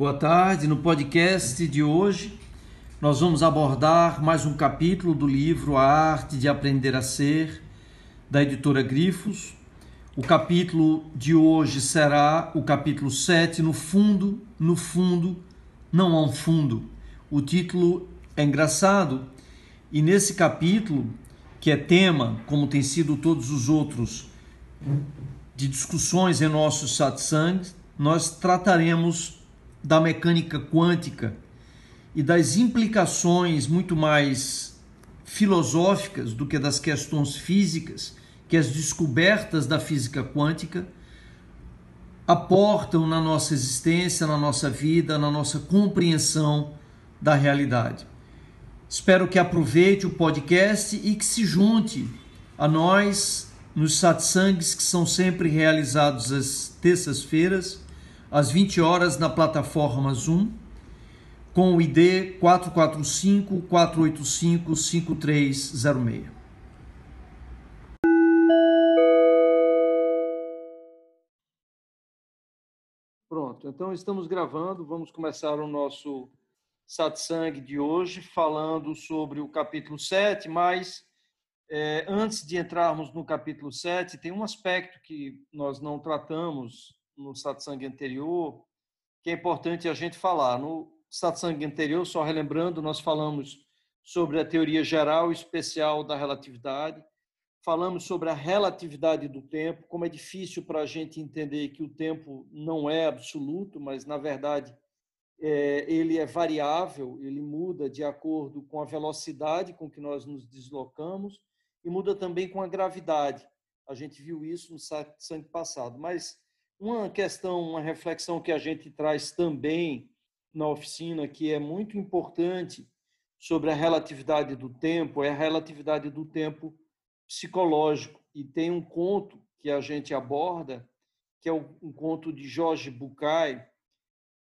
Boa tarde. No podcast de hoje, nós vamos abordar mais um capítulo do livro A Arte de Aprender a Ser, da editora Grifos. O capítulo de hoje será o capítulo 7, No Fundo, no Fundo, Não há um Fundo. O título é engraçado e nesse capítulo, que é tema, como tem sido todos os outros, de discussões em nossos satsangs, nós trataremos da mecânica quântica e das implicações muito mais filosóficas do que das questões físicas que as descobertas da física quântica aportam na nossa existência, na nossa vida, na nossa compreensão da realidade. Espero que aproveite o podcast e que se junte a nós nos satsangs que são sempre realizados às terças-feiras, às 20 horas na plataforma Zoom, com o ID 445 485 5306. Pronto, então estamos gravando, vamos começar o nosso satsang de hoje falando sobre o capítulo 7, mas é, antes de entrarmos no capítulo 7, tem um aspecto que nós não tratamos no satsang anterior, que é importante a gente falar. No satsang anterior, só relembrando, nós falamos sobre a teoria geral e especial da relatividade, falamos sobre a relatividade do tempo, como é difícil para a gente entender que o tempo não é absoluto, mas, na verdade, é, ele é variável, ele muda de acordo com a velocidade com que nós nos deslocamos e muda também com a gravidade. A gente viu isso no sangue passado. Mas uma questão, uma reflexão que a gente traz também na oficina, que é muito importante sobre a relatividade do tempo, é a relatividade do tempo psicológico. E tem um conto que a gente aborda, que é um conto de Jorge Bucay,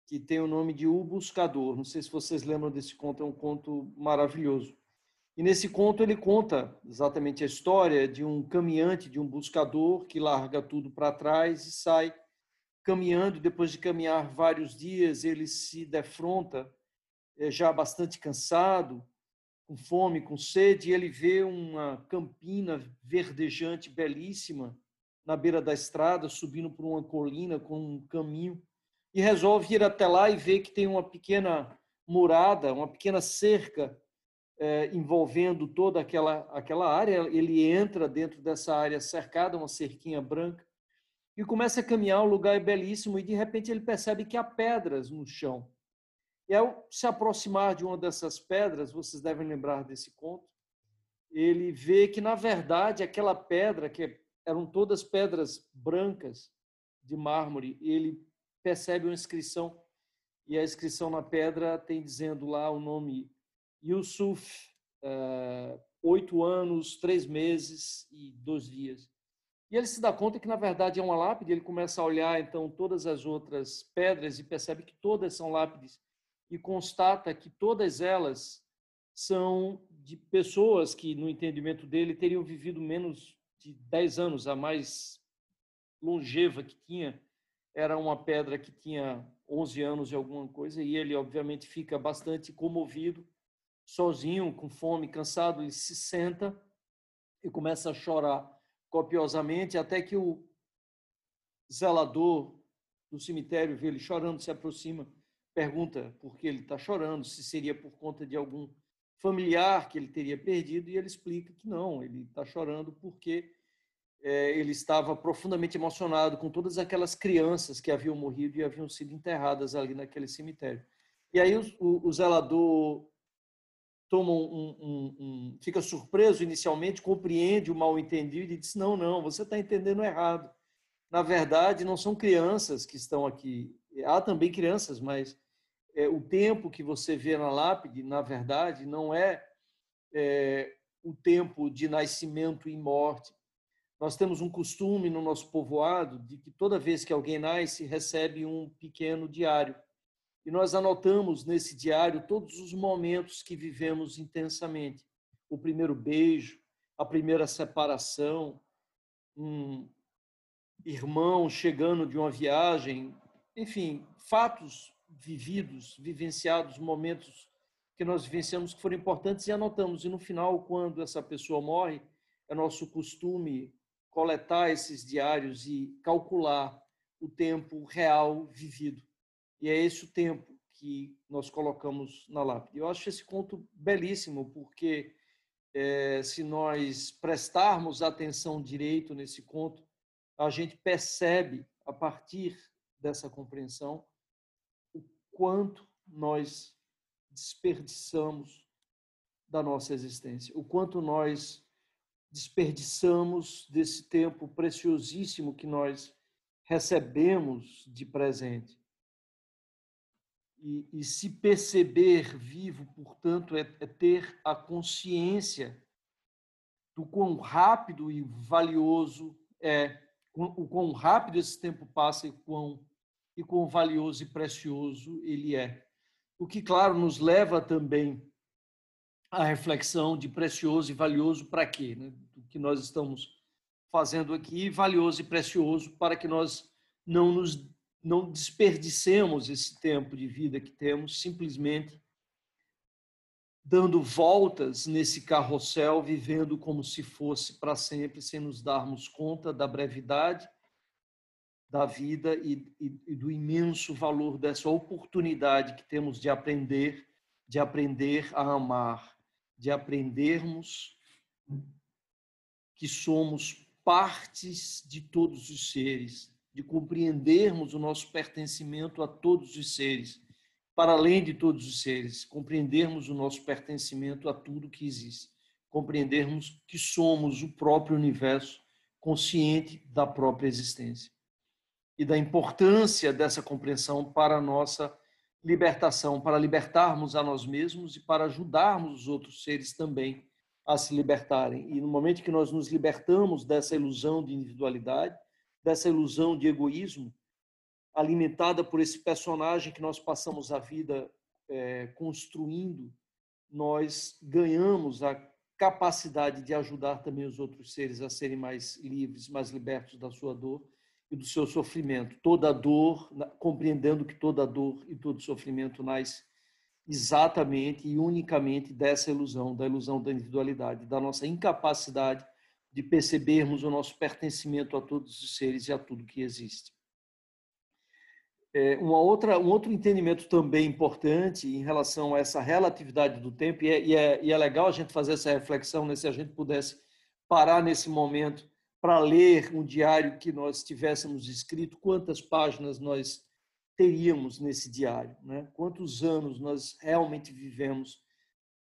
que tem o nome de O Buscador. Não sei se vocês lembram desse conto, é um conto maravilhoso. E nesse conto ele conta exatamente a história de um caminhante, de um buscador que larga tudo para trás e sai caminhando. Depois de caminhar vários dias, ele se defronta, eh, já bastante cansado, com fome, com sede, e ele vê uma campina verdejante, belíssima, na beira da estrada, subindo por uma colina com um caminho, e resolve ir até lá e ver que tem uma pequena murada, uma pequena cerca é, envolvendo toda aquela, aquela área. Ele entra dentro dessa área cercada, uma cerquinha branca, e começa a caminhar. O lugar é belíssimo, e de repente ele percebe que há pedras no chão. E ao se aproximar de uma dessas pedras, vocês devem lembrar desse conto, ele vê que, na verdade, aquela pedra, que eram todas pedras brancas de mármore, ele percebe uma inscrição, e a inscrição na pedra tem dizendo lá o nome Yusuf, uh, oito anos, três meses e dois dias. E ele se dá conta que, na verdade, é uma lápide, ele começa a olhar, então, todas as outras pedras e percebe que todas são lápides e constata que todas elas são de pessoas que, no entendimento dele, teriam vivido menos de dez anos, a mais longeva que tinha. Era uma pedra que tinha 11 anos e alguma coisa, e ele, obviamente, fica bastante comovido, sozinho, com fome, cansado, ele se senta e começa a chorar copiosamente, até que o zelador do cemitério vê ele chorando, se aproxima, pergunta por que ele está chorando, se seria por conta de algum familiar que ele teria perdido, e ele explica que não, ele está chorando porque é, ele estava profundamente emocionado com todas aquelas crianças que haviam morrido e haviam sido enterradas ali naquele cemitério. E aí o, o, o zelador toma um, um, um, fica surpreso inicialmente, compreende o mal entendido e diz: não, não, você está entendendo errado. Na verdade, não são crianças que estão aqui. Há também crianças, mas é, o tempo que você vê na lápide, na verdade, não é, é o tempo de nascimento e morte, nós temos um costume no nosso povoado de que toda vez que alguém nasce, recebe um pequeno diário. E nós anotamos nesse diário todos os momentos que vivemos intensamente. O primeiro beijo, a primeira separação, um irmão chegando de uma viagem, enfim, fatos vividos, vivenciados, momentos que nós vivenciamos que foram importantes e anotamos. E no final, quando essa pessoa morre, é nosso costume coletar esses diários e calcular o tempo real vivido. E é esse o tempo que nós colocamos na lápide. Eu acho esse conto belíssimo, porque é, se nós prestarmos atenção direito nesse conto, a gente percebe, a partir dessa compreensão, o quanto nós desperdiçamos da nossa existência, o quanto nós desperdiçamos desse tempo preciosíssimo que nós recebemos de presente. E, e se perceber vivo, portanto, é, é ter a consciência do quão rápido e valioso é, o quão rápido esse tempo passa e quão, e quão valioso e precioso ele é. O que, claro, nos leva também à reflexão de precioso e valioso para quê? Né? O que nós estamos fazendo aqui, valioso e precioso para que nós não nos não desperdicemos esse tempo de vida que temos simplesmente dando voltas nesse carrossel, vivendo como se fosse para sempre, sem nos darmos conta da brevidade da vida e, e, e, do imenso valor dessa oportunidade que temos de aprender, de aprender a amar, de aprendermos que somos partes de todos os seres, de compreendermos o nosso pertencimento a todos os seres, para além de todos os seres, compreendermos o nosso pertencimento a tudo que existe, compreendermos que somos o próprio universo consciente da própria existência e da importância dessa compreensão para a nossa libertação, para libertarmos a nós mesmos e para ajudarmos os outros seres também a se libertarem. E no momento que nós nos libertamos dessa ilusão de individualidade, dessa ilusão de egoísmo, alimentada por esse personagem que nós passamos a vida é, construindo, nós ganhamos a capacidade de ajudar também os outros seres a serem mais livres, mais libertos da sua dor e do seu sofrimento. Toda dor, compreendendo que toda dor e todo sofrimento nasce exatamente e unicamente dessa ilusão, da ilusão da individualidade, da nossa incapacidade de percebermos o nosso pertencimento a todos os seres e a tudo que existe. É, uma outra, um outro entendimento também importante em relação a essa relatividade do tempo, e é, e é, e é legal a gente fazer essa reflexão, né, se a gente pudesse parar nesse momento para ler um diário que nós tivéssemos escrito, quantas páginas nós teríamos nesse diário, né? quantos anos nós realmente vivemos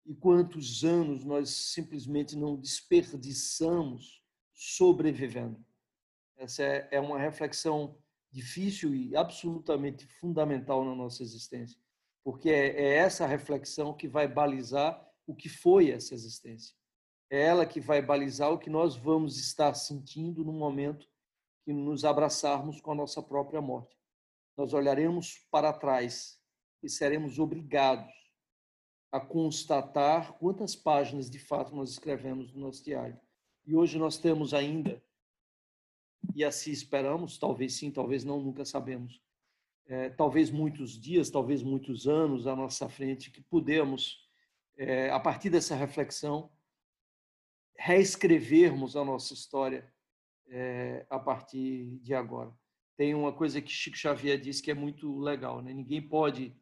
e quantos anos nós simplesmente não desperdiçamos sobrevivendo. Essa é, é uma reflexão difícil e absolutamente fundamental na nossa existência, porque é, é essa reflexão que vai balizar o que foi essa existência. É ela que vai balizar o que nós vamos estar sentindo no momento que nos abraçarmos com a nossa própria morte. Nós olharemos para trás e seremos obrigados a constatar quantas páginas de fato nós escrevemos no nosso diário. E hoje nós temos ainda, e assim esperamos, talvez sim, talvez não, nunca sabemos, é, talvez muitos dias, talvez muitos anos à nossa frente, que podemos, é, a partir dessa reflexão, reescrevermos a nossa história é, a partir de agora. Tem uma coisa que Chico Xavier disse que é muito legal, né? Ninguém pode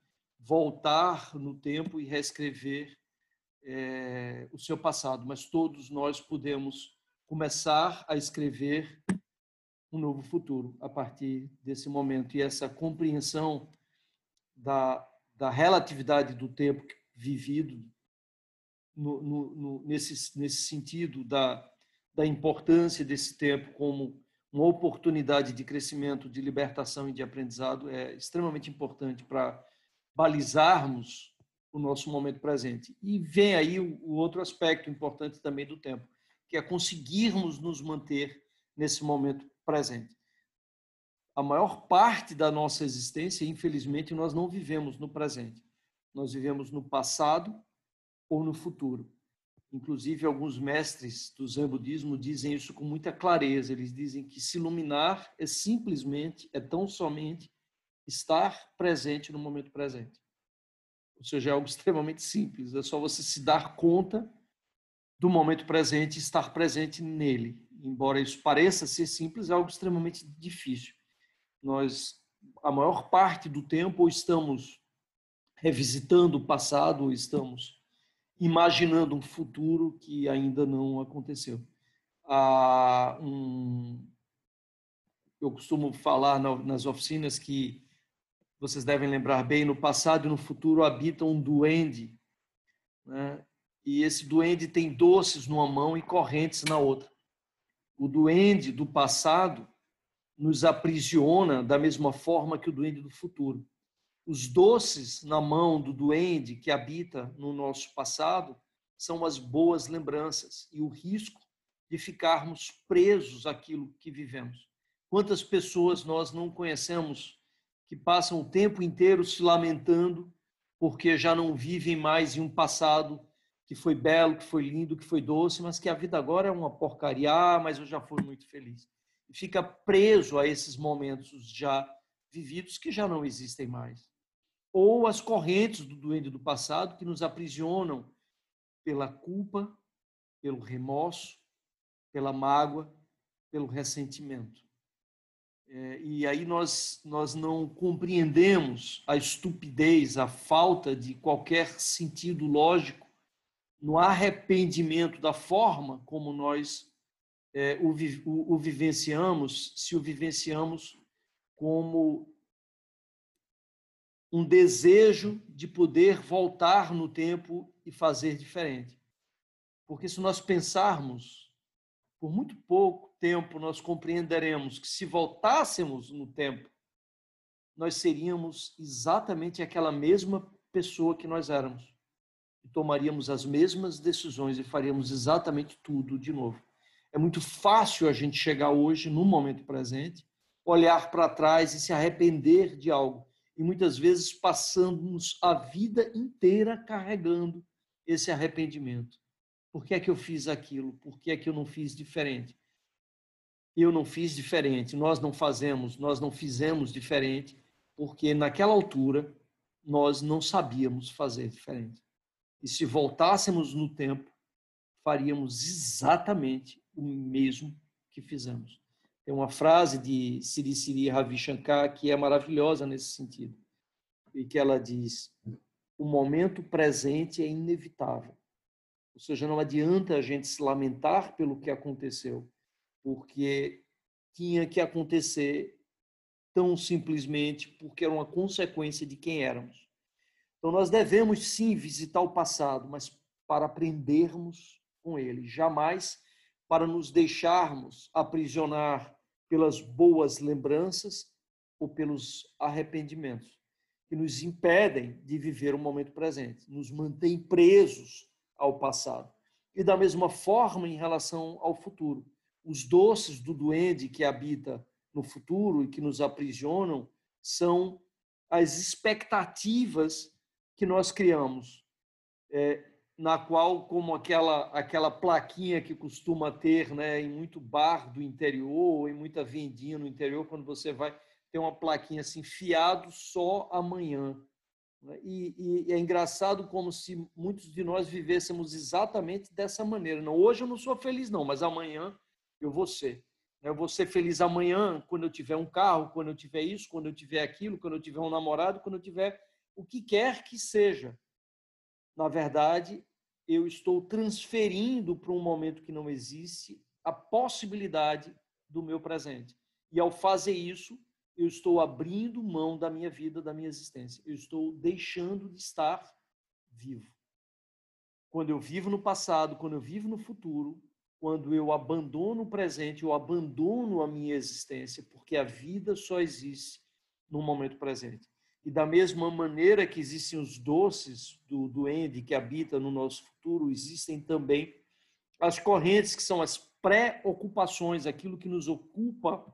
voltar no tempo e reescrever é, o seu passado, mas todos nós podemos começar a escrever um novo futuro a partir desse momento. E essa compreensão da, da relatividade do tempo vivido, no, no, no, nesse, nesse sentido da, da importância desse tempo como uma oportunidade de crescimento, de libertação e de aprendizado, é extremamente importante para balizarmos o nosso momento presente. E vem aí o outro aspecto importante também do tempo, que é conseguirmos nos manter nesse momento presente. A maior parte da nossa existência, infelizmente, nós não vivemos no presente. Nós vivemos no passado ou no futuro. Inclusive, alguns mestres do Zen budismo dizem isso com muita clareza. Eles dizem que se iluminar é simplesmente, é tão somente estar presente no momento presente. Ou seja, é algo extremamente simples, é só você se dar conta do momento presente e estar presente nele. Embora isso pareça ser simples, é algo extremamente difícil. Nós, a maior parte do tempo, estamos revisitando o passado, ou estamos imaginando um futuro que ainda não aconteceu. Há um, eu costumo falar nas oficinas que vocês devem lembrar bem, no passado e no futuro habita um duende, né? e esse duende tem doces numa mão e correntes na outra. O duende do passado nos aprisiona da mesma forma que o duende do futuro. Os doces na mão do duende que habita no nosso passado são as boas lembranças e o risco de ficarmos presos àquilo que vivemos. Quantas pessoas nós não conhecemos que passam o tempo inteiro se lamentando porque já não vivem mais em um passado que foi belo, que foi lindo, que foi doce, mas que a vida agora é uma porcaria, ah, mas eu já fui muito feliz. E fica preso a esses momentos já vividos que já não existem mais. Ou as correntes do doente do passado que nos aprisionam pela culpa, pelo remorso, pela mágoa, pelo ressentimento. É, e aí nós, nós não compreendemos a estupidez, a falta de qualquer sentido lógico no arrependimento da forma como nós é, o, o, o vivenciamos, se o vivenciamos como um desejo de poder voltar no tempo e fazer diferente. Porque se nós pensarmos, por muito pouco, tempo nós compreenderemos que se voltássemos no tempo, nós seríamos exatamente aquela mesma pessoa que nós éramos. E tomaríamos as mesmas decisões e faríamos exatamente tudo de novo. É muito fácil a gente chegar hoje, no momento presente, olhar para trás e se arrepender de algo. E muitas vezes passamos a vida inteira carregando esse arrependimento. Por que é que eu fiz aquilo? Por que é que eu não fiz diferente? eu não fiz diferente, nós não fazemos, nós não fizemos diferente, porque naquela altura nós não sabíamos fazer diferente. E se voltássemos no tempo, faríamos exatamente o mesmo que fizemos. Tem uma frase de Siri Siri Ravi Shankar que é maravilhosa nesse sentido, e que ela diz: o momento presente é inevitável. Ou seja, não adianta a gente se lamentar pelo que aconteceu, porque tinha que acontecer tão simplesmente porque era uma consequência de quem éramos. Então nós devemos sim visitar o passado, mas para aprendermos com ele, jamais para nos deixarmos aprisionar pelas boas lembranças ou pelos arrependimentos que nos impedem de viver o momento presente, nos mantém presos ao passado. E da mesma forma em relação ao futuro os doces do duende que habita no futuro e que nos aprisionam são as expectativas que nós criamos, é, na qual, como aquela, aquela plaquinha que costuma ter né, em muito bar do interior, ou em muita vendinha no interior, quando você vai ter uma plaquinha assim, fiado só amanhã. Né? E, e, é engraçado como se muitos de nós vivêssemos exatamente dessa maneira. Não, hoje eu não sou feliz, não, mas amanhã eu vou ser. Eu vou ser feliz amanhã, quando eu tiver um carro, quando eu tiver isso, quando eu tiver aquilo, quando eu tiver um namorado, quando eu tiver o que quer que seja. Na verdade, eu estou transferindo para um momento que não existe a possibilidade do meu presente. E ao fazer isso, eu estou abrindo mão da minha vida, da minha existência. Eu estou deixando de estar vivo. Quando eu vivo no passado, quando eu vivo no futuro, quando eu abandono o presente, eu abandono a minha existência, porque a vida só existe no momento presente. E da mesma maneira que existem os doces do duende que habita no nosso futuro, existem também as correntes que são as preocupações, aquilo que nos ocupa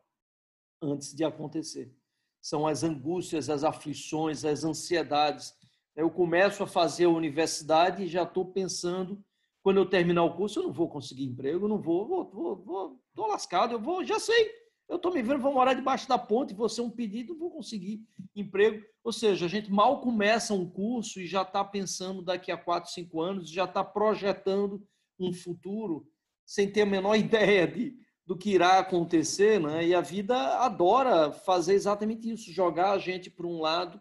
antes de acontecer. São as angústias, as aflições, as ansiedades. Eu começo a fazer a universidade e já estou pensando quando eu terminar o curso, eu não vou conseguir emprego, não vou, vou, vou, vou tô lascado, eu vou, já sei, Eu estou me vendo, vou morar debaixo da ponte, vou ser um pedido, vou conseguir emprego. Ou seja, a gente mal começa um curso e já está pensando daqui a quatro, cinco anos, já está projetando um futuro sem ter a menor ideia de, do que irá acontecer, né? E a vida adora fazer exatamente isso, jogar a gente para um lado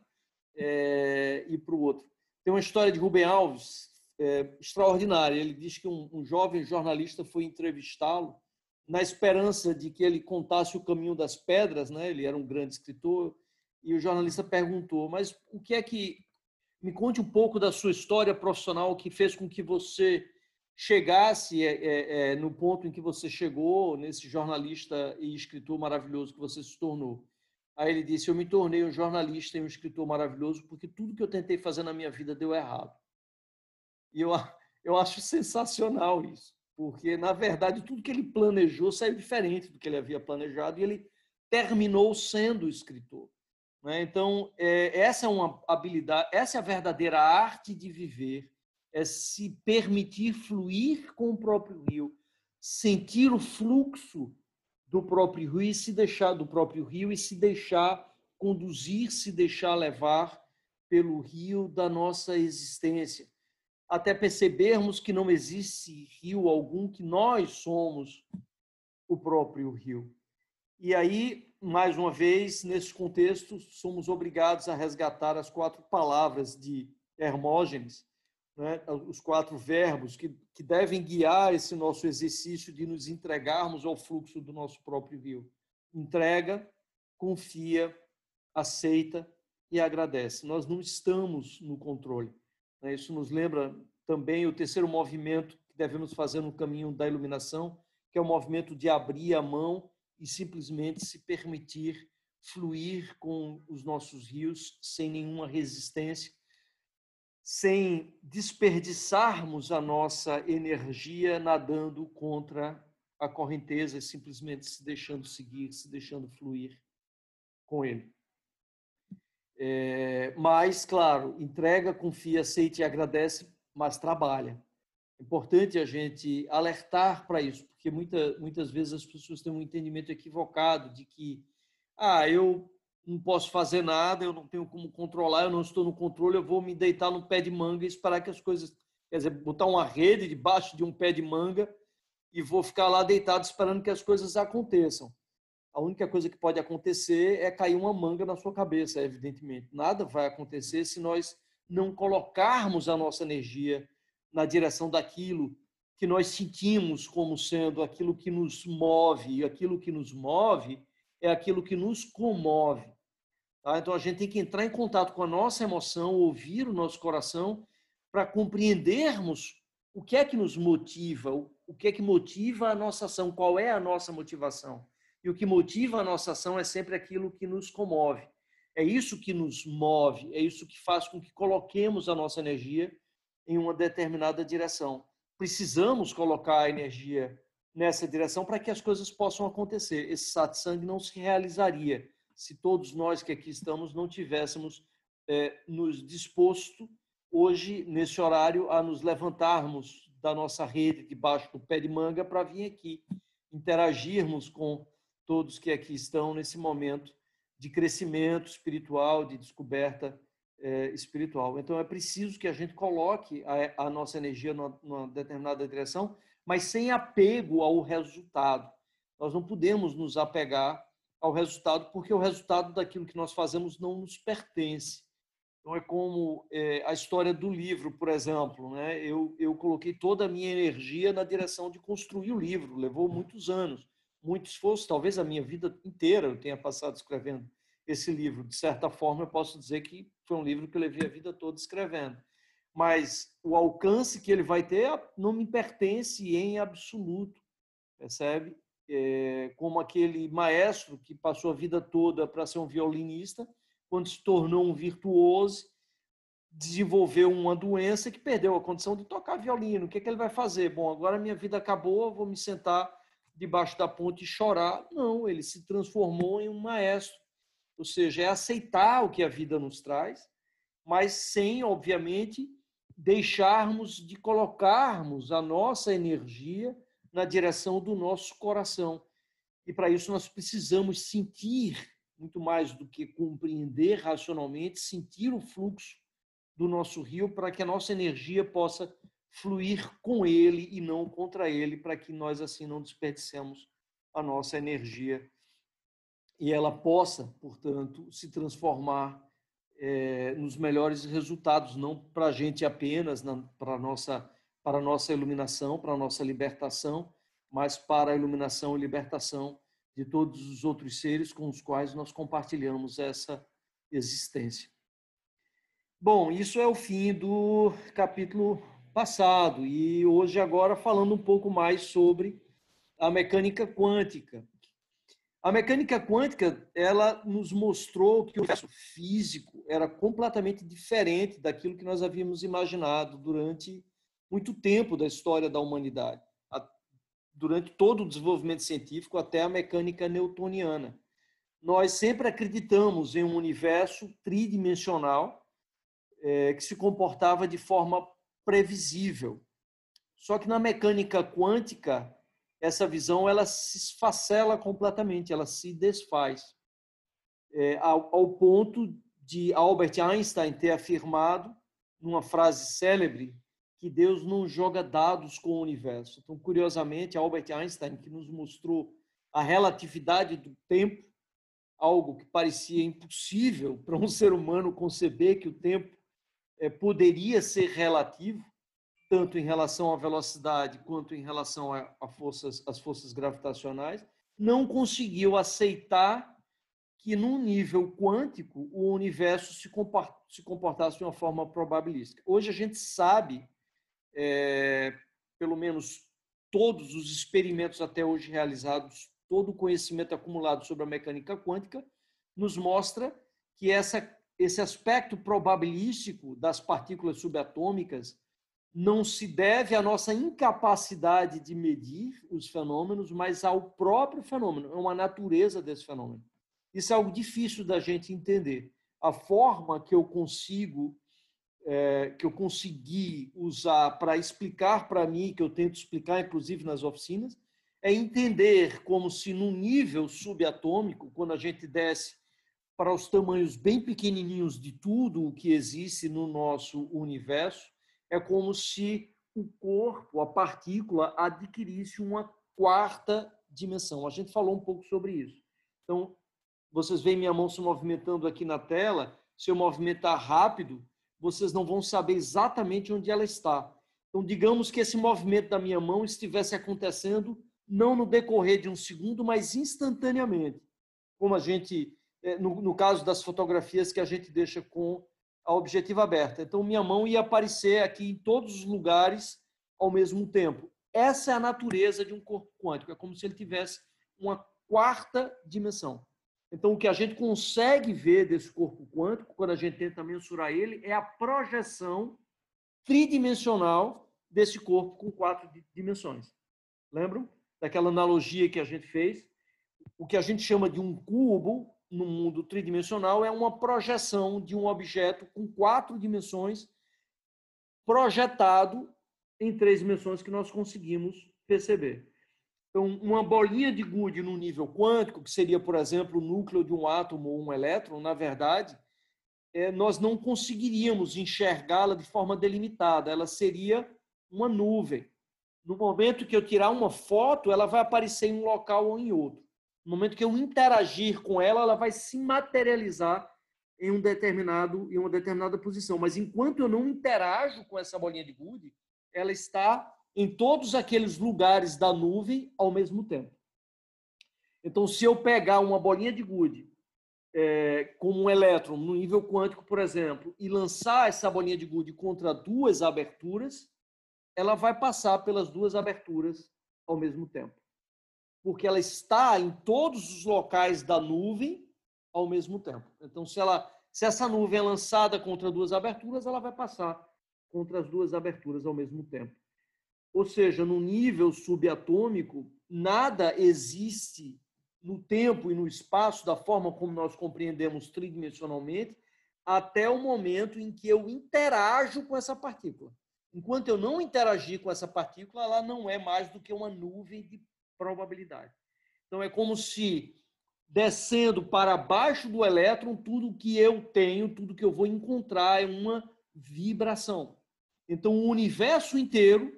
é, e para o outro. Tem uma história de Rubem Alves é, extraordinária. Ele diz que um, um jovem jornalista foi entrevistá-lo na esperança de que ele contasse o caminho das pedras, né? Ele era um grande escritor e o jornalista perguntou: "Mas o que é que me conte um pouco da sua história profissional que fez com que você chegasse é, é, é, no ponto em que você chegou, nesse jornalista e escritor maravilhoso que você se tornou. Aí ele disse: Eu me tornei um jornalista e um escritor maravilhoso porque tudo que eu tentei fazer na minha vida deu errado. E eu, eu acho sensacional isso, porque, na verdade, tudo que ele planejou saiu diferente do que ele havia planejado e ele terminou sendo escritor. Né? Então, é, essa é uma habilidade, essa é a verdadeira arte de viver é se permitir fluir com o próprio rio, sentir o fluxo do próprio rio e se deixar do próprio rio e se deixar conduzir, se deixar levar pelo rio da nossa existência, até percebermos que não existe rio algum que nós somos o próprio rio. E aí, mais uma vez, nesse contexto, somos obrigados a resgatar as quatro palavras de Hermógenes, né, os quatro verbos que, que devem guiar esse nosso exercício de nos entregarmos ao fluxo do nosso próprio rio. Entrega, confia, aceita e agradece. Nós não estamos no controle. Né? Isso nos lembra também o terceiro movimento que devemos fazer no caminho da iluminação, que é o movimento de abrir a mão e simplesmente se permitir fluir com os nossos rios sem nenhuma resistência sem desperdiçarmos a nossa energia nadando contra a correnteza, simplesmente se deixando seguir, se deixando fluir com ele. É, mas, claro, entrega, confia, aceita e agradece, mas trabalha. É importante a gente alertar para isso, porque muita, muitas vezes as pessoas têm um entendimento equivocado de que, ah, eu não posso fazer nada, eu não tenho como controlar, eu não estou no controle, eu vou me deitar no pé de manga e esperar que as coisas. Quer dizer, botar uma rede debaixo de um pé de manga e vou ficar lá deitado esperando que as coisas aconteçam. A única coisa que pode acontecer é cair uma manga na sua cabeça, evidentemente. Nada vai acontecer se nós não colocarmos a nossa energia na direção daquilo que nós sentimos como sendo aquilo que nos move, e aquilo que nos move é aquilo que nos comove. Tá? Então a gente tem que entrar em contato com a nossa emoção, ouvir o nosso coração, para compreendermos o que é que nos motiva, o que é que motiva a nossa ação, qual é a nossa motivação. E o que motiva a nossa ação é sempre aquilo que nos comove. É isso que nos move, é isso que faz com que coloquemos a nossa energia em uma determinada direção. Precisamos colocar a energia nessa direção para que as coisas possam acontecer. Esse satsang não se realizaria se todos nós que aqui estamos não tivéssemos é, nos disposto hoje, nesse horário, a nos levantarmos da nossa rede debaixo do pé de manga para vir aqui interagirmos com todos que aqui estão nesse momento de crescimento espiritual, de descoberta é, espiritual. Então, é preciso que a gente coloque a, a nossa energia numa, numa determinada direção, mas sem apego ao resultado. Nós não podemos nos apegar ao resultado, porque o resultado daquilo que nós fazemos não nos pertence. Então, é como é, a história do livro, por exemplo. Né? Eu, eu coloquei toda a minha energia na direção de construir o livro, levou muitos anos, muito esforço, talvez a minha vida inteira eu tenha passado escrevendo esse livro. De certa forma, eu posso dizer que foi um livro que eu levei a vida toda escrevendo. Mas o alcance que ele vai ter não me pertence em absoluto, percebe? É, como aquele maestro que passou a vida toda para ser um violinista, quando se tornou um virtuoso, desenvolveu uma doença que perdeu a condição de tocar violino. O que, é que ele vai fazer? Bom, agora minha vida acabou, vou me sentar debaixo da ponte e chorar. Não, ele se transformou em um maestro. Ou seja, é aceitar o que a vida nos traz, mas sem, obviamente, deixarmos de colocarmos a nossa energia na direção do nosso coração. E para isso nós precisamos sentir, muito mais do que compreender racionalmente, sentir o fluxo do nosso rio para que a nossa energia possa fluir com ele e não contra ele, para que nós assim não desperdicemos a nossa energia e ela possa, portanto, se transformar é, nos melhores resultados, não para a gente apenas, para a nossa, para a nossa iluminação, para a nossa libertação, mas para a iluminação e libertação de todos os outros seres com os quais nós compartilhamos essa existência. Bom, isso é o fim do capítulo passado e hoje agora falando um pouco mais sobre a mecânica quântica. A mecânica quântica, ela nos mostrou que o universo físico era completamente diferente daquilo que nós havíamos imaginado durante muito tempo da história da humanidade, durante todo o desenvolvimento científico até a mecânica newtoniana. Nós sempre acreditamos em um universo tridimensional é, que se comportava de forma previsível. Só que na mecânica quântica, essa visão ela se esfacela completamente, ela se desfaz. É, ao, ao ponto de Albert Einstein ter afirmado, numa frase célebre, que Deus não joga dados com o universo. Então, curiosamente, Albert Einstein, que nos mostrou a relatividade do tempo, algo que parecia impossível para um ser humano conceber que o tempo é, poderia ser relativo, tanto em relação à velocidade quanto em relação forças, às forças gravitacionais, não conseguiu aceitar que, num nível quântico, o universo se comportasse de uma forma probabilística. Hoje a gente sabe, é, pelo menos todos os experimentos até hoje realizados, todo o conhecimento acumulado sobre a mecânica quântica, nos mostra que essa esse aspecto probabilístico das partículas subatômicas não se deve à nossa incapacidade de medir os fenômenos, mas ao próprio fenômeno, é uma natureza desse fenômeno. Isso é algo difícil da gente entender. A forma que eu consigo, é, que eu consegui usar para explicar para mim, que eu tento explicar, inclusive nas oficinas, é entender como se num nível subatômico, quando a gente desce para os tamanhos bem pequenininhos de tudo o que existe no nosso universo, é como se o corpo, a partícula, adquirisse uma quarta dimensão. A gente falou um pouco sobre isso. Então, vocês veem minha mão se movimentando aqui na tela. Se eu movimentar rápido, vocês não vão saber exatamente onde ela está. Então, digamos que esse movimento da minha mão estivesse acontecendo não no decorrer de um segundo, mas instantaneamente. Como a gente é, no, no caso das fotografias que a gente deixa com a objetiva aberta. Então, minha mão ia aparecer aqui em todos os lugares ao mesmo tempo. Essa é a natureza de um corpo quântico. É como se ele tivesse uma quarta dimensão. Então, o que a gente consegue ver desse corpo quântico, quando a gente tenta mensurar ele, é a projeção tridimensional desse corpo com quatro dimensões. Lembram daquela analogia que a gente fez? O que a gente chama de um cubo no mundo tridimensional é uma projeção de um objeto com quatro dimensões projetado em três dimensões que nós conseguimos perceber. Então, uma bolinha de gude no nível quântico, que seria, por exemplo, o núcleo de um átomo ou um elétron, na verdade, é, nós não conseguiríamos enxergá-la de forma delimitada, ela seria uma nuvem. No momento que eu tirar uma foto, ela vai aparecer em um local ou em outro. No momento que eu interagir com ela, ela vai se materializar em um determinado em uma determinada posição. Mas enquanto eu não interajo com essa bolinha de gude, ela está em todos aqueles lugares da nuvem ao mesmo tempo. Então, se eu pegar uma bolinha de gude é, como um elétron no nível quântico, por exemplo, e lançar essa bolinha de gude contra duas aberturas, ela vai passar pelas duas aberturas ao mesmo tempo porque ela está em todos os locais da nuvem ao mesmo tempo. Então, se, ela, se essa nuvem é lançada contra duas aberturas, ela vai passar contra as duas aberturas ao mesmo tempo. Ou seja, no nível subatômico, nada existe no tempo e no espaço da forma como nós compreendemos tridimensionalmente, até o momento em que eu interajo com essa partícula. Enquanto eu não interagir com essa partícula, ela não é mais do que uma nuvem de probabilidade. Então é como se descendo para baixo do elétron, tudo que eu tenho, tudo que eu vou encontrar é uma vibração. Então o universo inteiro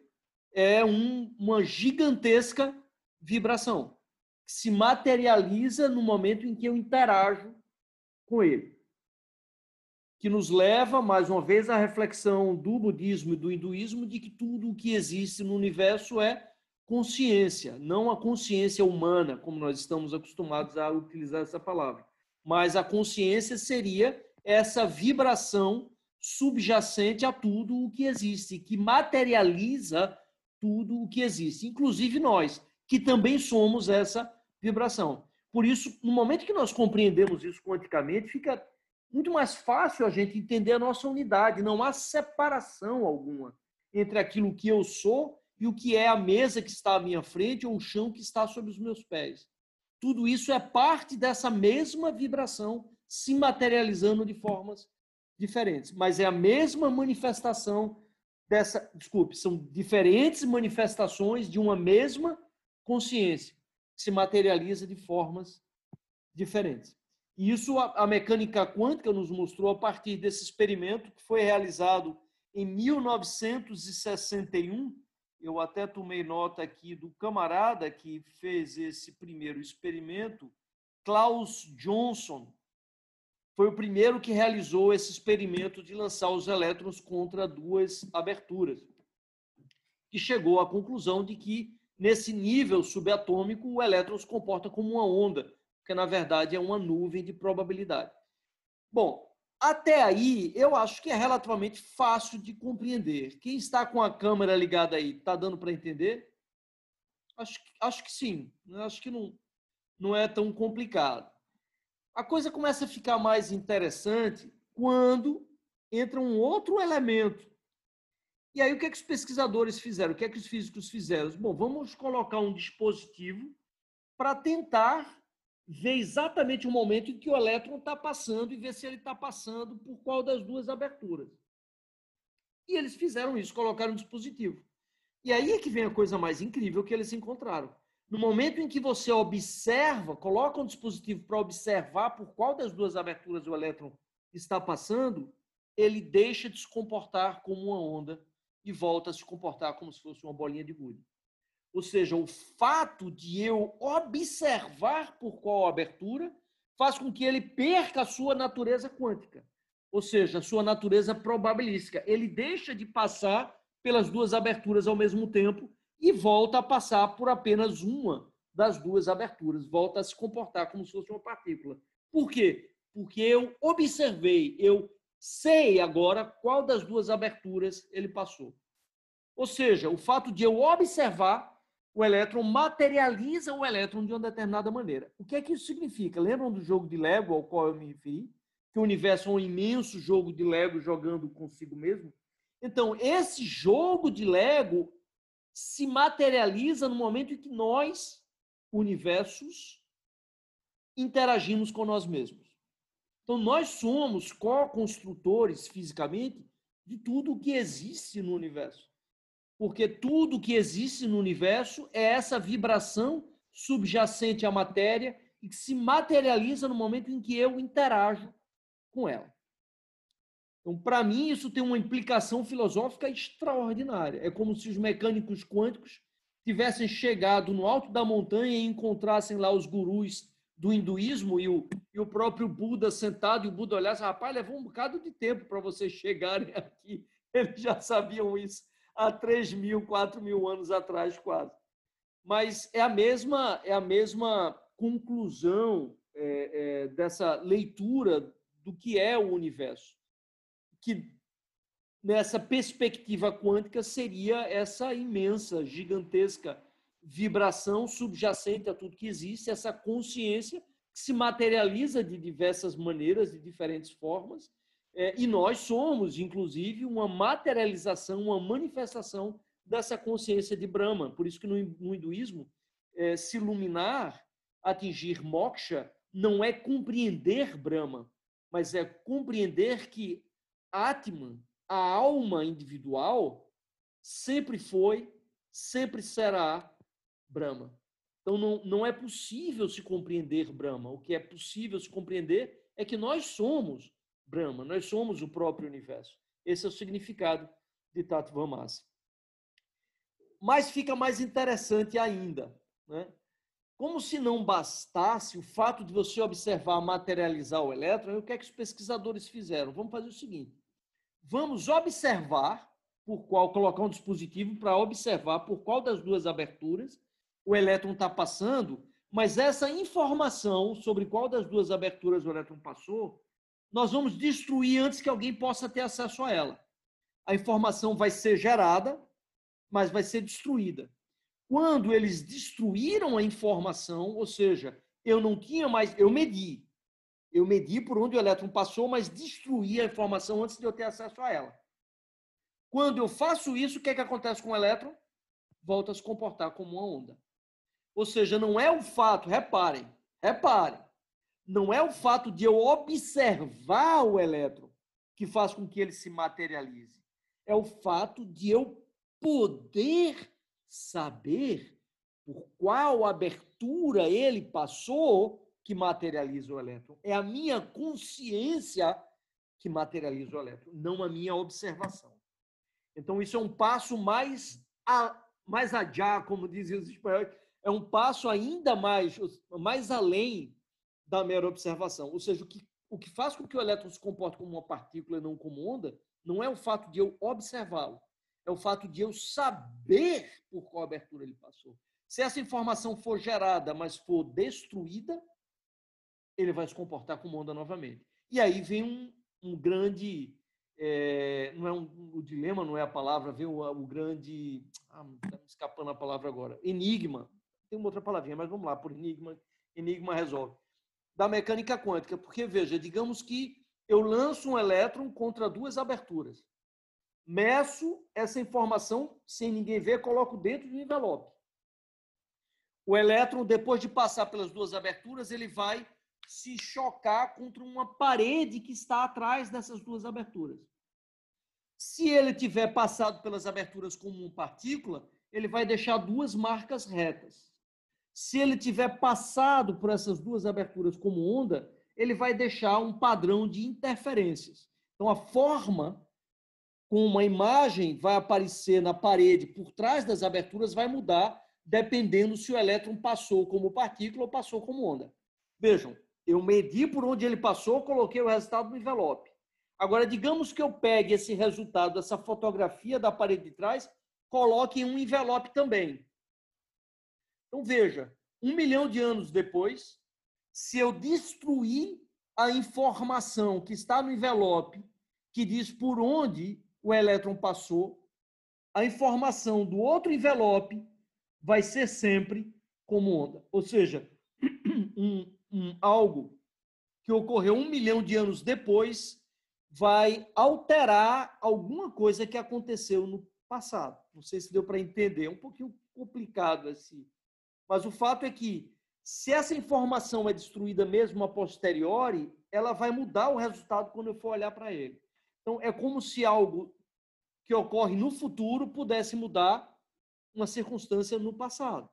é um, uma gigantesca vibração que se materializa no momento em que eu interajo com ele. Que nos leva, mais uma vez, à reflexão do budismo e do hinduísmo de que tudo o que existe no universo é consciência, não a consciência humana, como nós estamos acostumados a utilizar essa palavra, mas a consciência seria essa vibração subjacente a tudo o que existe, que materializa tudo o que existe, inclusive nós, que também somos essa vibração. Por isso, no momento que nós compreendemos isso quanticamente, fica muito mais fácil a gente entender a nossa unidade, não há separação alguma entre aquilo que eu sou e o que é a mesa que está à minha frente ou o chão que está sob os meus pés. Tudo isso é parte dessa mesma vibração se materializando de formas diferentes, mas é a mesma manifestação dessa, desculpe, são diferentes manifestações de uma mesma consciência que se materializa de formas diferentes. E isso a, a mecânica quântica nos mostrou a partir desse experimento que foi realizado em 1961 eu até tomei nota aqui do camarada que fez esse primeiro experimento, Klaus Johnson. Foi o primeiro que realizou esse experimento de lançar os elétrons contra duas aberturas. Que chegou à conclusão de que, nesse nível subatômico, o elétron se comporta como uma onda, que na verdade é uma nuvem de probabilidade. Bom, até aí, eu acho que é relativamente fácil de compreender. Quem está com a câmera ligada aí, está dando para entender? Acho, acho que sim. Né? Acho que não, não é tão complicado. A coisa começa a ficar mais interessante quando entra um outro elemento. E aí, o que, é que os pesquisadores fizeram? O que é que os físicos fizeram? Bom, vamos colocar um dispositivo para tentar ver exatamente o momento em que o elétron está passando e ver se ele está passando por qual das duas aberturas. E eles fizeram isso, colocaram um dispositivo. E aí é que vem a coisa mais incrível que eles encontraram. No momento em que você observa, coloca um dispositivo para observar por qual das duas aberturas o elétron está passando, ele deixa de se comportar como uma onda e volta a se comportar como se fosse uma bolinha de gude. Ou seja, o fato de eu observar por qual abertura faz com que ele perca a sua natureza quântica, ou seja, a sua natureza probabilística. Ele deixa de passar pelas duas aberturas ao mesmo tempo e volta a passar por apenas uma das duas aberturas, volta a se comportar como se fosse uma partícula. Por quê? Porque eu observei, eu sei agora qual das duas aberturas ele passou. Ou seja, o fato de eu observar o elétron materializa o elétron de uma determinada maneira. O que é que isso significa? Lembram do jogo de Lego ao qual eu me referi? Que o universo é um imenso jogo de Lego jogando consigo mesmo? Então, esse jogo de Lego se materializa no momento em que nós, universos, interagimos com nós mesmos. Então, nós somos co-construtores fisicamente de tudo o que existe no universo porque tudo que existe no universo é essa vibração subjacente à matéria e que se materializa no momento em que eu interajo com ela. Então, para mim, isso tem uma implicação filosófica extraordinária. É como se os mecânicos quânticos tivessem chegado no alto da montanha e encontrassem lá os gurus do hinduísmo e o, e o próprio Buda sentado, e o Buda olhasse, rapaz, levou um bocado de tempo para vocês chegarem aqui. Eles já sabiam isso há 3 mil, 4 mil anos atrás, quase. Mas é a mesma, é a mesma conclusão é, é, dessa leitura do que é o universo, que nessa perspectiva quântica seria essa imensa, gigantesca vibração subjacente a tudo que existe, essa consciência que se materializa de diversas maneiras, de diferentes formas, é, e nós somos, inclusive, uma materialização, uma manifestação dessa consciência de Brahma. Por isso que no, hinduísmo, é, se iluminar, atingir moksha, não é compreender Brahma, mas é compreender que Atman, a alma individual, sempre foi, sempre será Brahma. Então, não, não é possível se compreender Brahma. O que é possível se compreender é que nós somos Brahma, nós somos o próprio universo. Esse é o significado de Tatvamasa. Mas fica mais interessante ainda. Né? Como se não bastasse o fato de você observar materializar o elétron, o que é que os pesquisadores fizeram? Vamos fazer o seguinte: vamos observar por qual, colocar um dispositivo para observar por qual das duas aberturas o elétron está passando, mas essa informação sobre qual das duas aberturas o elétron passou, nós vamos destruir antes que alguém possa ter acesso a ela. A informação vai ser gerada, mas vai ser destruída. Quando eles destruíram a informação, ou seja, eu não tinha mais, eu medi. Eu medi por onde o elétron passou, mas destruí a informação antes de eu ter acesso a ela. Quando eu faço isso, o que, é que acontece com o elétron? Volta a se comportar como uma onda. Ou seja, não é o fato, reparem, reparem, não é o fato de eu observar o elétron que faz com que ele se materialize. É o fato de eu poder saber por qual abertura ele passou que materializa o elétron. É a minha consciência que materializa o elétron, não a minha observação. Então, isso é um passo mais, a, mais adiá, como diziam os espanhóis, é um passo ainda mais, mais além da mera observação. Ou seja, o que, o que faz com que o elétron se comporte como uma partícula e não como onda, não é o fato de eu observá-lo, é o fato de eu saber por qual abertura ele passou. Se essa informação for gerada, mas for destruída, ele vai se comportar como onda novamente. E aí vem um, um grande. É, não é um, o dilema não é a palavra, vem o, o grande. Ah, está me escapando a palavra agora. Enigma. Tem uma outra palavrinha, mas vamos lá, por enigma. Enigma resolve da mecânica quântica, porque veja, digamos que eu lanço um elétron contra duas aberturas. Meço essa informação sem ninguém ver, coloco dentro do envelope. O elétron, depois de passar pelas duas aberturas, ele vai se chocar contra uma parede que está atrás dessas duas aberturas. Se ele tiver passado pelas aberturas como uma partícula, ele vai deixar duas marcas retas. Se ele tiver passado por essas duas aberturas como onda, ele vai deixar um padrão de interferências. Então, a forma como uma imagem vai aparecer na parede por trás das aberturas vai mudar dependendo se o elétron passou como partícula ou passou como onda. Vejam, eu medi por onde ele passou, coloquei o resultado no envelope. Agora, digamos que eu pegue esse resultado, essa fotografia da parede de trás, coloque em um envelope também. Então, veja, um milhão de anos depois, se eu destruir a informação que está no envelope, que diz por onde o elétron passou, a informação do outro envelope vai ser sempre como onda. Ou seja, um, um, algo que ocorreu um milhão de anos depois vai alterar alguma coisa que aconteceu no passado. Não sei se deu para entender, é um pouquinho complicado esse, mas o fato é que, se essa informação é destruída mesmo a posteriori, ela vai mudar o resultado quando eu for olhar para ele. Então, é como se algo que ocorre no futuro pudesse mudar uma circunstância no passado.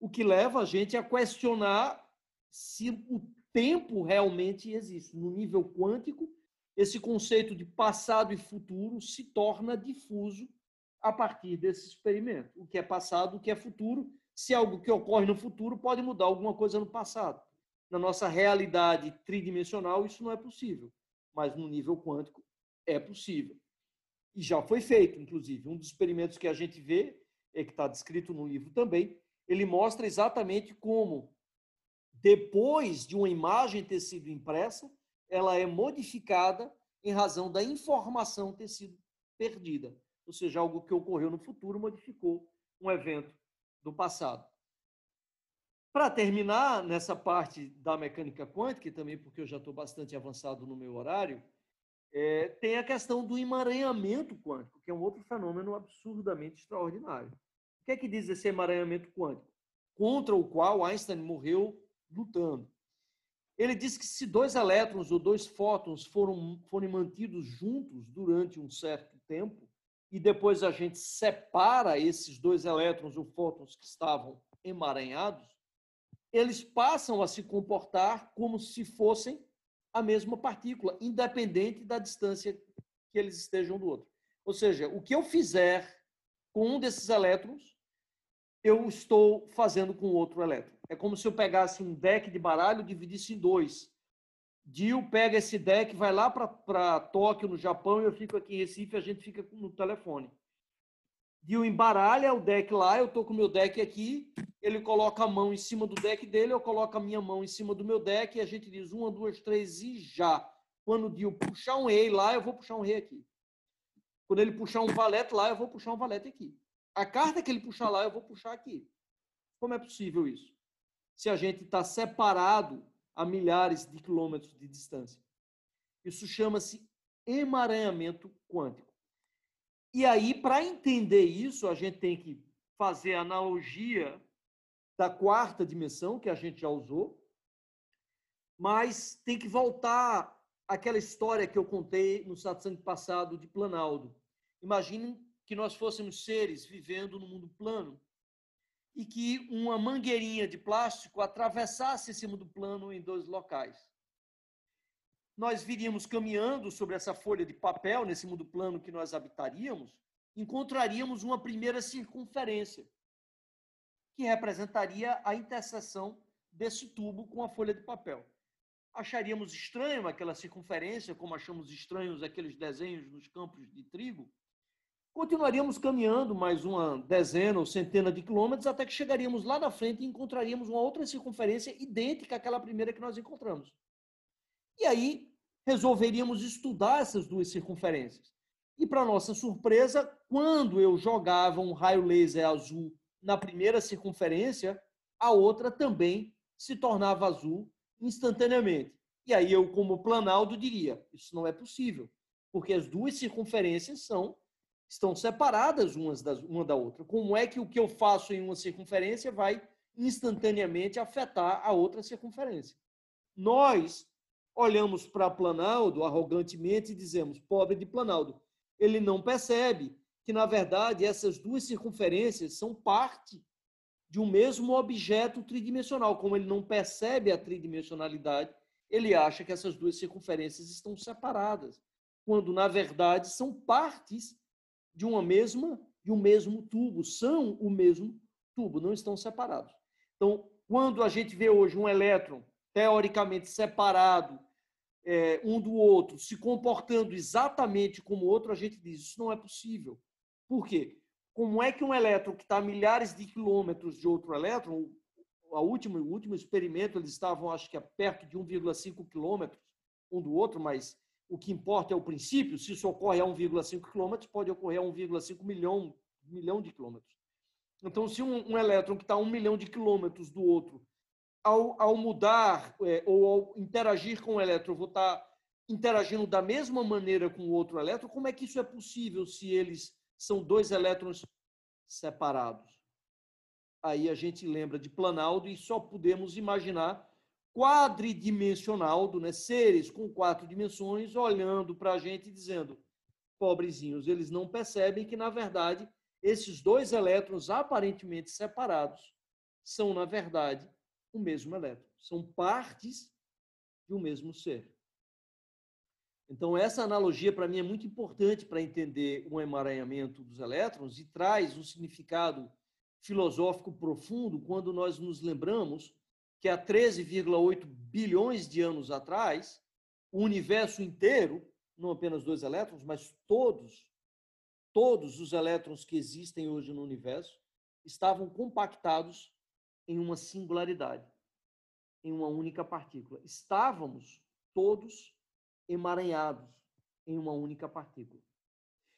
O que leva a gente a questionar se o tempo realmente existe. No nível quântico, esse conceito de passado e futuro se torna difuso a partir desse experimento. O que é passado, o que é futuro, se algo que ocorre no futuro pode mudar alguma coisa no passado. Na nossa realidade tridimensional, isso não é possível, mas no nível quântico é possível. E já foi feito, inclusive. Um dos experimentos que a gente vê, é que está descrito no livro também, ele mostra exatamente como, depois de uma imagem ter sido impressa, ela é modificada em razão da informação ter sido perdida. Ou seja, algo que ocorreu no futuro modificou um evento do passado. Para terminar nessa parte da mecânica quântica, e também porque eu já estou bastante avançado no meu horário, é, tem a questão do emaranhamento quântico, que é um outro fenômeno absurdamente extraordinário. O que é que diz esse emaranhamento quântico? Contra o qual Einstein morreu lutando. Ele diz que se dois elétrons ou dois fótons foram, forem mantidos juntos durante um certo tempo, e depois a gente separa esses dois elétrons ou fótons que estavam emaranhados, eles passam a se comportar como se fossem a mesma partícula, independente da distância que eles estejam do outro. Ou seja, o que eu fizer com um desses elétrons, eu estou fazendo com outro elétron. É como se eu pegasse um deck de baralho e dividisse em dois. Dio pega esse deck, vai lá para Tóquio, no Japão, e eu fico aqui em Recife, a gente fica no telefone. Dio embaralha o deck lá, eu estou com o meu deck aqui, ele coloca a mão em cima do deck dele, eu coloco a minha mão em cima do meu deck, e a gente diz uma, duas, três e já. Quando o Dio puxar um rei lá, eu vou puxar um rei aqui. Quando ele puxar um valete lá, eu vou puxar um valete aqui. A carta que ele puxar lá, eu vou puxar aqui. Como é possível isso? Se a gente está separado a milhares de quilômetros de distância. Isso chama-se emaranhamento quântico. E aí, para entender isso, a gente tem que fazer a analogia da quarta dimensão, que a gente já usou, mas tem que voltar aquela história que eu contei no satsang passado de Planaldo. Imaginem que nós fôssemos seres vivendo no mundo plano e que uma mangueirinha de plástico atravessasse esse mundo plano em dois locais. Nós viríamos caminhando sobre essa folha de papel, nesse mundo plano que nós habitaríamos, encontraríamos uma primeira circunferência, que representaria a interseção desse tubo com a folha de papel acharíamos estranho aquela circunferência, como achamos estranhos aqueles desenhos nos campos de trigo, continuaríamos caminhando mais uma dezena ou centena de quilômetros até que chegaríamos lá na frente e encontraríamos uma outra circunferência idêntica àquela primeira que nós encontramos. E aí resolveríamos estudar essas duas circunferências. E para nossa surpresa, quando eu jogava um raio laser azul na primeira circunferência, a outra também se tornava azul instantaneamente. E aí eu, como Planaldo, diria: isso não é possível, porque as duas circunferências são estão separadas umas das, uma da outra. Como é que o que eu faço em uma circunferência vai instantaneamente afetar a outra circunferência? Nós olhamos para Planaldo arrogantemente e dizemos: pobre de Planaldo. Ele não percebe que, na verdade, essas duas circunferências são parte de um mesmo objeto tridimensional. Como ele não percebe a tridimensionalidade, ele acha que essas duas circunferências estão separadas, quando na verdade são partes de uma mesma de um mesmo tubo, são o mesmo tubo, não estão separados. Então, quando a gente vê hoje um elétron teoricamente separado é, um do outro, se comportando exatamente como o outro, a gente diz isso não é possível. Por quê? como é que um elétron que está a milhares de quilômetros de outro elétron, a último, o último experimento, eles estavam, acho que, a perto de 1,5 quilômetros um do outro, mas o que importa é o princípio. Se isso ocorre a 1,5 quilômetros, pode ocorrer a 1,5 milhão, milhão de quilômetros. Então, se um, um elétron que está a um milhão de quilômetros do outro, ao, ao mudar é, ou ao interagir com o elétron, vou estar tá interagindo da mesma maneira com o outro elétron, como é que isso é possível se eles são dois elétrons separados. Aí a gente lembra de Planaldo e só podemos imaginar quadridimensionaldo, né? seres com quatro dimensões, olhando para a gente e dizendo: pobrezinhos, eles não percebem que, na verdade, esses dois elétrons aparentemente separados são, na verdade, o mesmo elétron. São partes de um mesmo ser. Então, essa analogia, para mim, é muito importante para entender o emaranhamento dos elétrons e traz um significado filosófico profundo quando nós nos lembramos que há 13,8 bilhões de anos atrás, o universo inteiro, não apenas dois elétrons, mas todos, todos os elétrons que existem hoje no universo, estavam compactados em uma singularidade, em uma única partícula. Estávamos todos emaranhados em uma única partícula.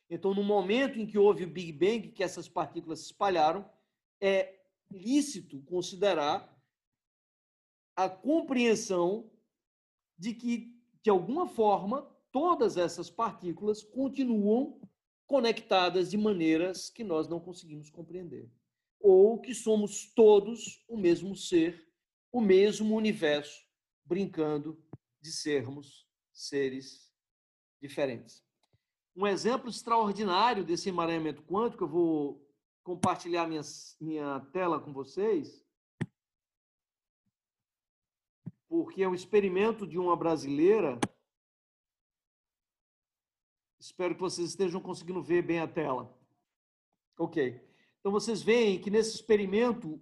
Então, no momento em que houve o Big Bang, que essas partículas se espalharam, é lícito considerar a compreensão de que, de alguma forma, todas essas partículas continuam conectadas de maneiras que nós não conseguimos compreender. Ou que somos todos o mesmo ser, o mesmo universo, brincando de sermos seres diferentes. Um exemplo extraordinário desse emaranhamento quântico, eu vou compartilhar minha, minha tela com vocês, porque é um experimento de uma brasileira. Espero que vocês estejam conseguindo ver bem a tela. Ok. Então, vocês veem que nesse experimento,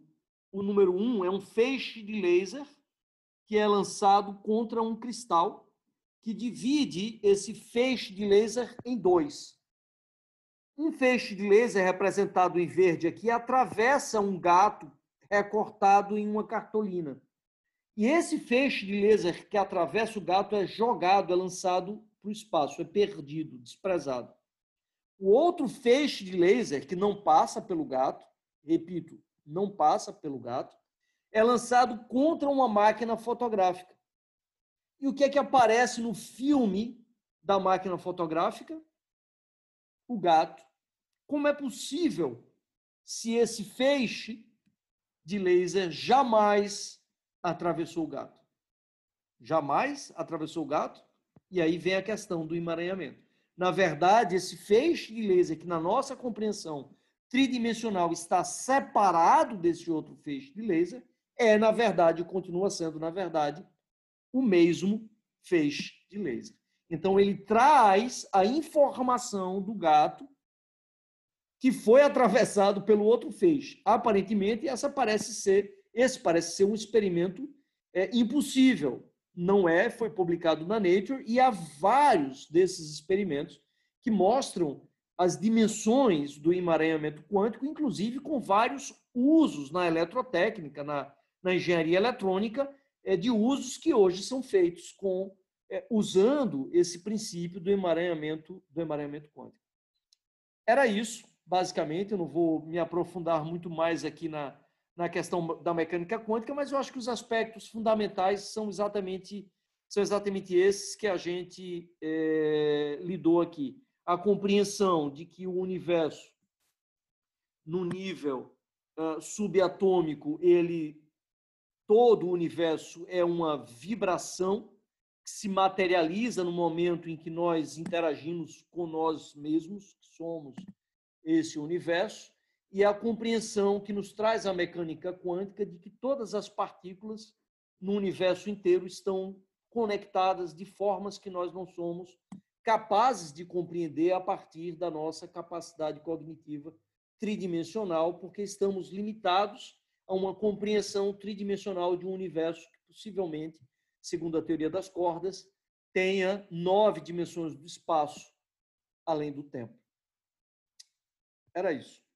o número um é um feixe de laser que é lançado contra um cristal que divide esse feixe de laser em dois. Um feixe de laser representado em verde aqui atravessa um gato recortado em uma cartolina. E esse feixe de laser que atravessa o gato é jogado, é lançado para o espaço, é perdido, desprezado. O outro feixe de laser que não passa pelo gato, repito, não passa pelo gato, é lançado contra uma máquina fotográfica. E o que é que aparece no filme da máquina fotográfica? O gato. Como é possível se esse feixe de laser jamais atravessou o gato? Jamais atravessou o gato? E aí vem a questão do emaranhamento. Na verdade, esse feixe de laser que na nossa compreensão tridimensional está separado desse outro feixe de laser, é, na verdade, continua sendo, na verdade, o mesmo feixe de laser. Então, ele traz a informação do gato que foi atravessado pelo outro feixe. Aparentemente, essa parece ser, esse parece ser um experimento é, impossível. Não é, foi publicado na Nature e há vários desses experimentos que mostram as dimensões do emaranhamento quântico, inclusive com vários usos na eletrotécnica, na, na engenharia eletrônica, é, de usos que hoje são feitos com é, usando esse princípio do emaranhamento do emaranhamento quântico. Era isso, basicamente. Eu não vou me aprofundar muito mais aqui na, na questão da mecânica quântica, mas eu acho que os aspectos fundamentais são exatamente são exatamente esses que a gente é, lidou aqui. A compreensão de que o universo, no nível uh, subatômico, ele todo o universo é uma vibração que se materializa no momento em que nós interagimos com nós mesmos, que somos esse universo, e a compreensão que nos traz a mecânica quântica de que todas as partículas no universo inteiro estão conectadas de formas que nós não somos capazes de compreender a partir da nossa capacidade cognitiva tridimensional, porque estamos limitados a uma compreensão tridimensional de um universo que possivelmente, segundo a teoria das cordas, tenha nove dimensões do espaço além do tempo. Era isso.